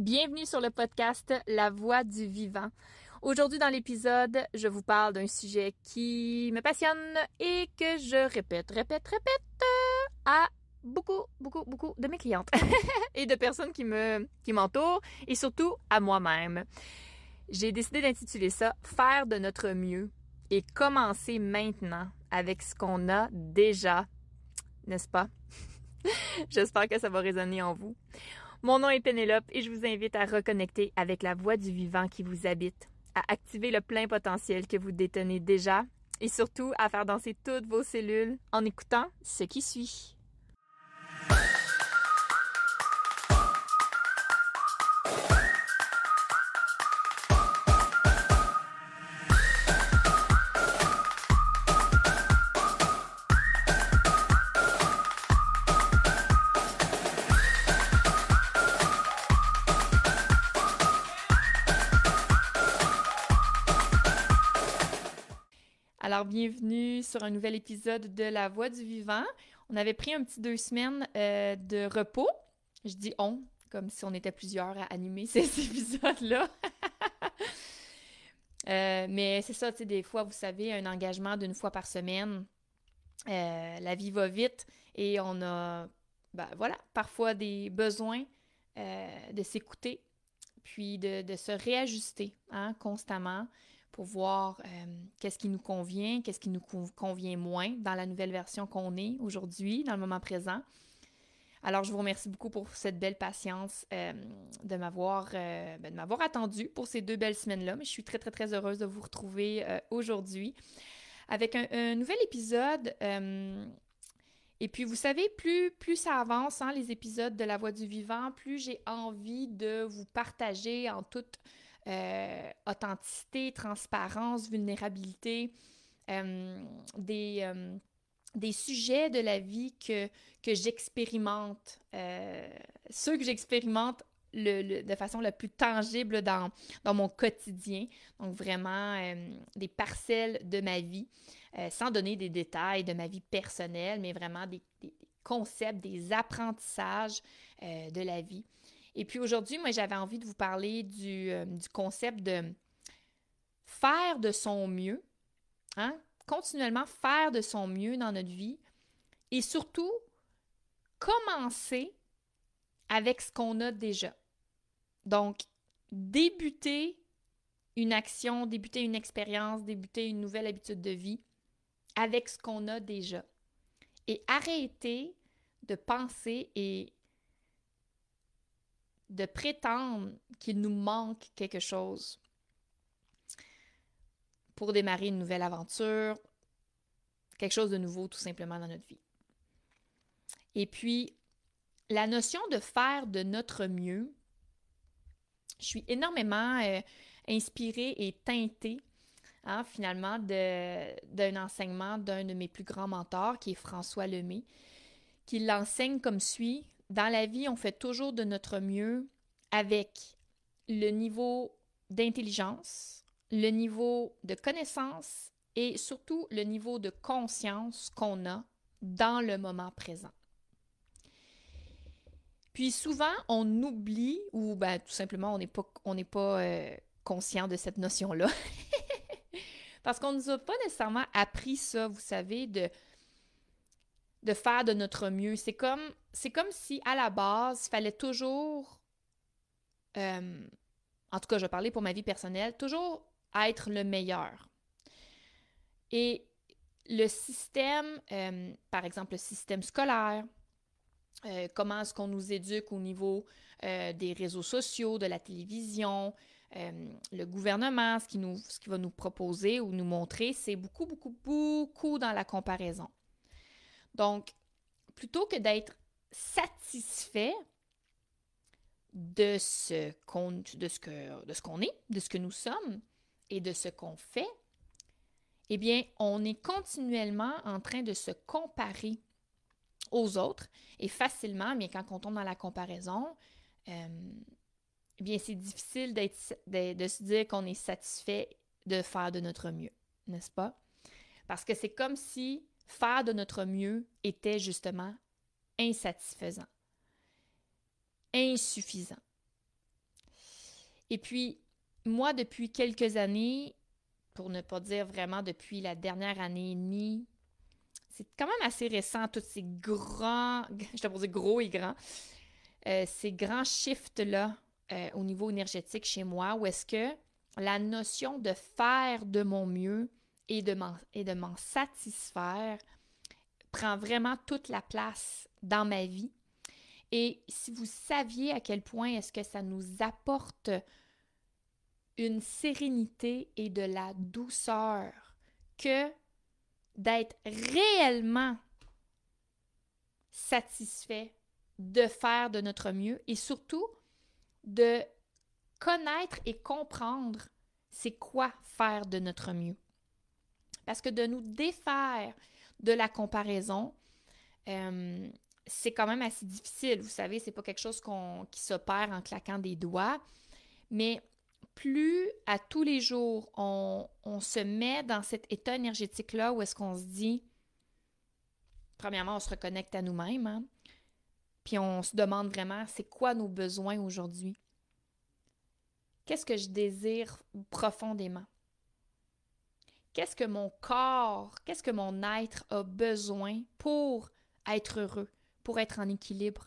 Bienvenue sur le podcast La Voix du Vivant. Aujourd'hui dans l'épisode, je vous parle d'un sujet qui me passionne et que je répète, répète, répète à beaucoup, beaucoup, beaucoup de mes clientes et de personnes qui me, qui m'entourent et surtout à moi-même. J'ai décidé d'intituler ça Faire de notre mieux et commencer maintenant avec ce qu'on a déjà, n'est-ce pas? J'espère que ça va résonner en vous. Mon nom est Pénélope et je vous invite à reconnecter avec la voix du vivant qui vous habite, à activer le plein potentiel que vous détenez déjà et surtout à faire danser toutes vos cellules en écoutant ce qui suit. Bienvenue sur un nouvel épisode de La Voix du Vivant. On avait pris un petit deux semaines euh, de repos. Je dis on, comme si on était plusieurs à animer ces épisodes-là. Euh, mais c'est ça, tu des fois, vous savez, un engagement d'une fois par semaine, euh, la vie va vite et on a, ben, voilà, parfois des besoins de s'écouter, puis de, de, se réajuster hein, constamment pour voir euh, qu'est-ce qui nous convient, qu'est-ce qui nous convient moins dans la nouvelle version qu'on est aujourd'hui, dans le moment présent. Alors, je vous remercie beaucoup pour cette belle patience euh, de m'avoir euh, ben, de m'avoir attendu pour ces deux belles semaines-là. Mais je suis très, très, très heureuse de vous retrouver aujourd'hui avec un, nouvel épisode. et puis, vous savez, plus, plus ça avance, hein, les épisodes de La Voix du Vivant, plus j'ai envie de vous partager en toute euh, authenticité, transparence, vulnérabilité, euh, des, euh, des sujets de la vie que, que j'expérimente, ceux que j'expérimente le, de façon la plus tangible dans, dans mon quotidien. Donc vraiment des parcelles de ma vie, sans donner des détails de ma vie personnelle, mais vraiment des, des concepts, des apprentissages de la vie. Et puis aujourd'hui, moi, j'avais envie de vous parler du, euh, concept de faire de son mieux, hein? continuellement faire de son mieux dans notre vie et surtout commencer avec ce qu'on a déjà. Donc, débuter une action, débuter une expérience, débuter une nouvelle habitude de vie avec ce qu'on a déjà. Et arrêter de penser et de prétendre qu'il nous manque quelque chose pour démarrer une nouvelle aventure, quelque chose de nouveau tout simplement dans notre vie. Et puis, la notion de faire de notre mieux, je suis énormément euh, inspirée et teintée hein, finalement d'un enseignement d'un de mes plus grands mentors qui est François Lemay, qui l'enseigne comme suit dans la vie, on fait toujours de notre mieux avec le niveau d'intelligence, le niveau de connaissance et surtout le niveau de conscience qu'on a dans le moment présent. Puis souvent, on oublie ou ben, tout simplement, on n'est pas, euh, conscient de cette notion-là. Parce qu'on ne nous a pas nécessairement appris ça, vous savez, de, de faire de notre mieux. C'est comme, si à la base, il fallait toujours, euh, en tout cas, je vais parler pour ma vie personnelle, toujours être le meilleur. Et le système, euh, par exemple, le système scolaire, euh, comment est-ce qu'on nous éduque au niveau des réseaux sociaux, de la télévision, le gouvernement, ce qui va nous proposer ou nous montrer, c'est beaucoup, beaucoup, beaucoup dans la comparaison. Donc, plutôt que d'être satisfait de ce qu'on est, de ce que nous sommes et de ce qu'on fait, eh bien, on est continuellement en train de se comparer aux autres et facilement, mais quand on tombe dans la comparaison, euh, eh bien, c'est difficile de se dire qu'on est satisfait de faire de notre mieux, n'est-ce pas? Parce que c'est comme si faire de notre mieux était justement insatisfaisant, insuffisant. Et puis, moi, depuis quelques années, pour ne pas dire vraiment depuis la dernière année et demie, c'est quand même assez récent, tous ces grands, je te dire gros et grands, euh, ces grands shifts-là euh, au niveau énergétique chez moi, où est-ce que la notion de faire de mon mieux et de m'en satisfaire prend vraiment toute la place dans ma vie. Et si vous saviez à quel point est-ce que ça nous apporte une sérénité et de la douceur que d'être réellement satisfait de faire de notre mieux et surtout de connaître et comprendre c'est quoi faire de notre mieux. Parce que de nous défaire de la comparaison, euh, c'est quand même assez difficile. Vous savez, c'est pas quelque chose qui s'opère en claquant des doigts. Mais plus à tous les jours on, se met dans cet état énergétique-là où est-ce qu'on se dit, premièrement, on se reconnecte à nous-mêmes, hein, puis on se demande vraiment, c'est quoi nos besoins aujourd'hui? Qu'est-ce que je désire profondément? Qu'est-ce que mon corps, qu'est-ce que mon être a besoin pour être heureux, pour être en équilibre?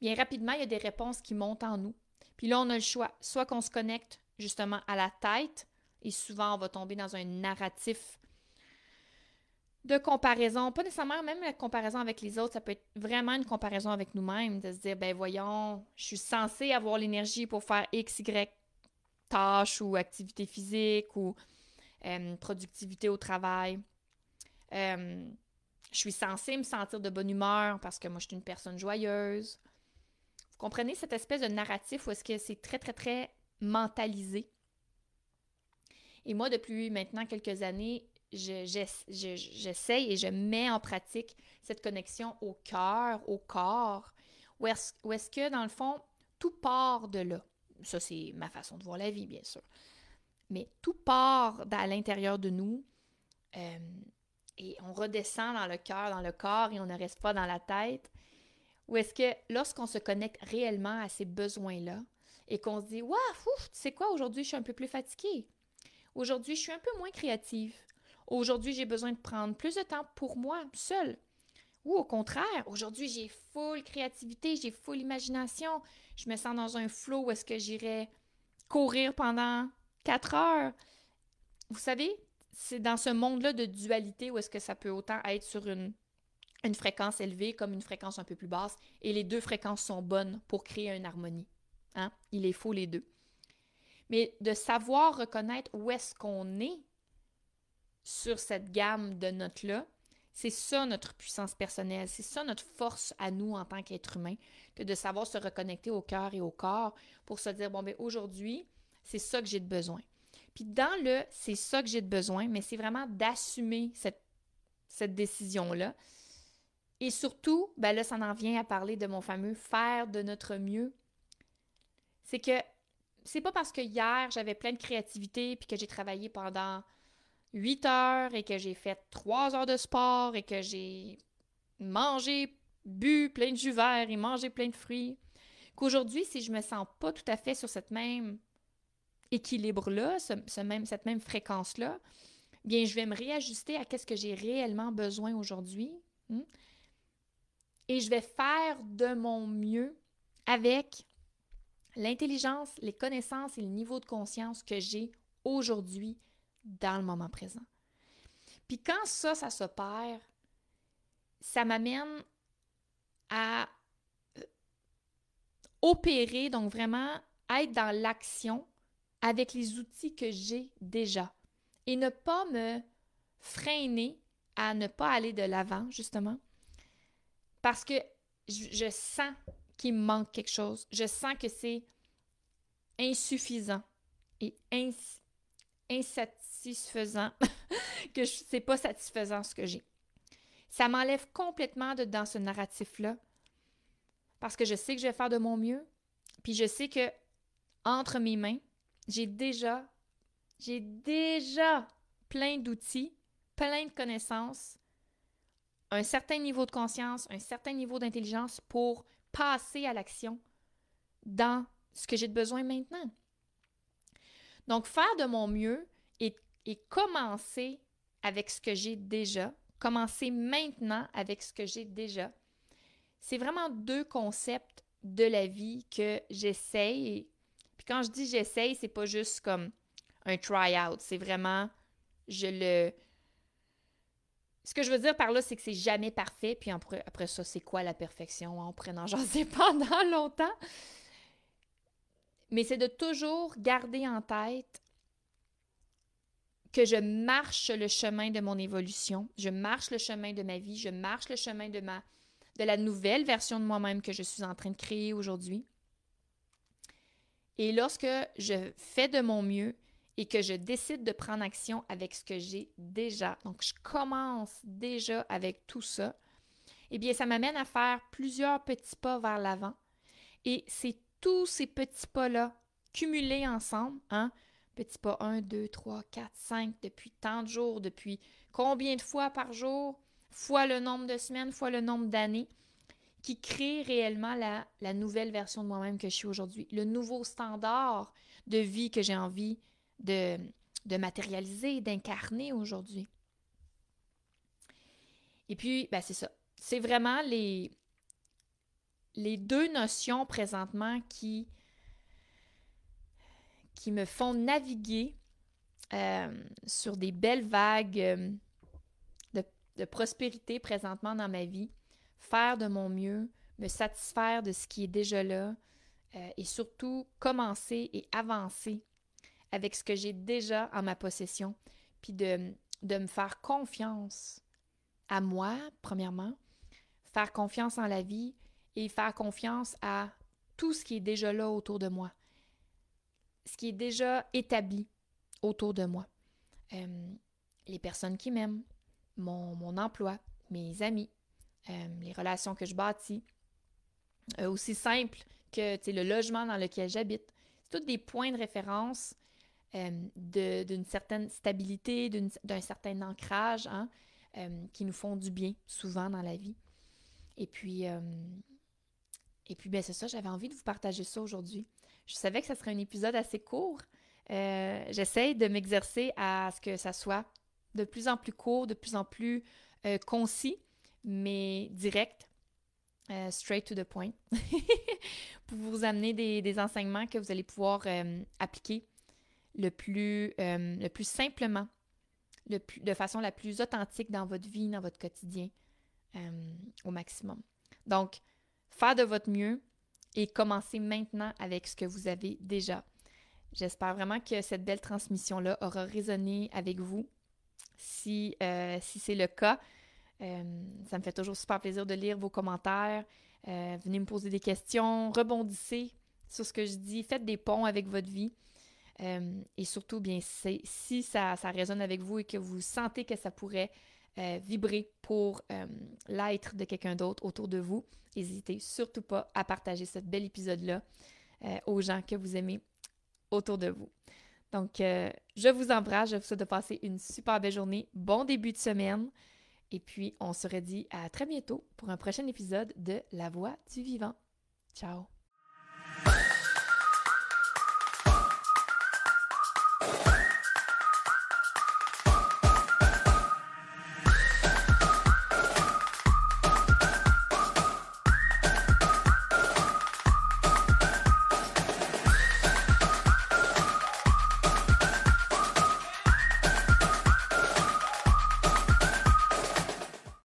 Bien rapidement, il y a des réponses qui montent en nous. Puis là, on a le choix. Soit qu'on se connecte justement à la tête, et souvent on va tomber dans un narratif de comparaison, pas nécessairement même la comparaison avec les autres, ça peut être vraiment une comparaison avec nous-mêmes, de se dire, ben voyons, je suis censé avoir l'énergie pour faire X, Y tâche ou activité physique ou euh, productivité au travail. Euh, je suis censée me sentir de bonne humeur parce que moi, je suis une personne joyeuse. Vous comprenez cette espèce de narratif où est-ce que c'est très, très, très mentalisé? Et moi, depuis maintenant quelques années, j'essaye et je mets en pratique cette connexion au cœur, au corps, où est-ce que, dans le fond, tout part de là. Ça, c'est ma façon de voir la vie, bien sûr. Mais tout part à l'intérieur de nous euh, et on redescend dans le cœur, dans le corps et on ne reste pas dans la tête. Ou est-ce que lorsqu'on se connecte réellement à ces besoins-là et qu'on se dit Waouh, tu sais quoi, aujourd'hui je suis un peu plus fatiguée. Aujourd'hui je suis un peu moins créative. Aujourd'hui j'ai besoin de prendre plus de temps pour moi, seule. Ou au contraire, aujourd'hui j'ai full créativité, j'ai full imagination. Je me sens dans un flow où est-ce que j'irais courir pendant quatre heures. Vous savez, c'est dans ce monde-là de dualité où est-ce que ça peut autant être sur une une fréquence élevée comme une fréquence un peu plus basse, et les deux fréquences sont bonnes pour créer une harmonie. Hein? Il est faux les deux. Mais de savoir reconnaître où est-ce qu'on est sur cette gamme de notes-là, c'est ça notre puissance personnelle, c'est ça notre force à nous en tant qu'être humain, que de savoir se reconnecter au cœur et au corps pour se dire, bon, ben aujourd'hui, c'est ça que j'ai de besoin. Puis dans le c'est ça que j'ai de besoin, mais c'est vraiment d'assumer cette, décision-là, et surtout, ben là, ça en vient à parler de mon fameux faire de notre mieux. C'est que c'est pas parce que hier j'avais plein de créativité puis que j'ai travaillé pendant 8 heures et que j'ai fait 3 heures de sport et que j'ai mangé, bu plein de jus verts et mangé plein de fruits, qu'aujourd'hui, si je me sens pas tout à fait sur cette même équilibre-là, ce, même, cette même fréquence-là, bien, je vais me réajuster à qu'est-ce que j'ai réellement besoin aujourd'hui. Hmm? et je vais faire de mon mieux avec l'intelligence, les connaissances et le niveau de conscience que j'ai aujourd'hui dans le moment présent. Puis quand ça, ça s'opère, ça m'amène à euh, opérer, donc vraiment être dans l'action avec les outils que j'ai déjà et ne pas me freiner à ne pas aller de l'avant, justement, parce que je, sens qu'il me manque quelque chose. Je sens que c'est insuffisant et insatisfaisant, que c'est pas satisfaisant ce que j'ai. Ça m'enlève complètement de dans ce narratif-là parce que je sais que je vais faire de mon mieux, puis je sais que entre mes mains, j'ai déjà j'ai déjà plein d'outils, plein de connaissances un certain niveau de conscience, un certain niveau d'intelligence pour passer à l'action dans ce que j'ai de besoin maintenant. Donc, faire de mon mieux et, et commencer avec ce que j'ai déjà, commencer maintenant avec ce que j'ai déjà, c'est vraiment deux concepts de la vie que j'essaye. Puis quand je dis j'essaye, c'est pas juste comme un try-out, c'est vraiment je le ce que je veux dire par là, c'est que c'est jamais parfait. Puis après, ça, c'est quoi la perfection? On pourrait en jaser pendant longtemps? Mais c'est de toujours garder en tête que je marche le chemin de mon évolution, je marche le chemin de ma vie, je marche le chemin de ma de la nouvelle version de moi-même que je suis en train de créer aujourd'hui. Et lorsque je fais de mon mieux et que je décide de prendre action avec ce que j'ai déjà, donc je commence déjà avec tout ça, eh bien, ça m'amène à faire plusieurs petits pas vers l'avant. Et c'est tous ces petits pas-là cumulés ensemble, hein, petits pas 1, 2, 3, 4, 5, depuis tant de jours, depuis combien de fois par jour, fois le nombre de semaines, fois le nombre d'années, qui crée réellement la, la nouvelle version de moi-même que je suis aujourd'hui, le nouveau standard de vie que j'ai envie de, de matérialiser, d'incarner aujourd'hui. Et puis, ben c'est ça. C'est vraiment les, les deux notions présentement qui, qui me font naviguer euh, sur des belles vagues euh, de, prospérité présentement dans ma vie faire de mon mieux, me satisfaire de ce qui est déjà là euh, et surtout commencer et avancer avec ce que j'ai déjà en ma possession, puis de, de me faire confiance à moi, premièrement, faire confiance en la vie et faire confiance à tout ce qui est déjà là autour de moi, ce qui est déjà établi autour de moi. Euh, les personnes qui m'aiment, mon, mon emploi, mes amis, euh, les relations que je bâtis, euh, aussi simple que le logement dans lequel j'habite. C'est tous des points de référence d'une certaine stabilité, d'un certain ancrage hein, qui nous font du bien souvent dans la vie. Et puis, et puis ben, c'est ça, j'avais envie de vous partager ça aujourd'hui. Je savais que ça serait un épisode assez court. J'essaie de m'exercer à ce que ça soit de plus en plus court, de plus en plus concis mais direct, euh, straight to the point, pour vous amener des, enseignements que vous allez pouvoir euh, appliquer le plus, euh, le plus simplement, le plus, de façon la plus authentique dans votre vie, dans votre quotidien, au maximum. Donc, faire de votre mieux et commencer maintenant avec ce que vous avez déjà. J'espère vraiment que cette belle transmission-là aura résonné avec vous. Si, si c'est le cas, euh, ça me fait toujours super plaisir de lire vos commentaires. Euh, venez me poser des questions, rebondissez sur ce que je dis, faites des ponts avec votre vie. Euh, et surtout, bien, si ça, ça, résonne avec vous et que vous sentez que ça pourrait vibrer pour l'être de quelqu'un d'autre autour de vous, n'hésitez surtout pas à partager ce bel épisode-là aux gens que vous aimez autour de vous. Donc, je vous embrasse, je vous souhaite de passer une super belle journée. Bon début de semaine. Et puis, on se redit à très bientôt pour un prochain épisode de La Voix du Vivant. Ciao!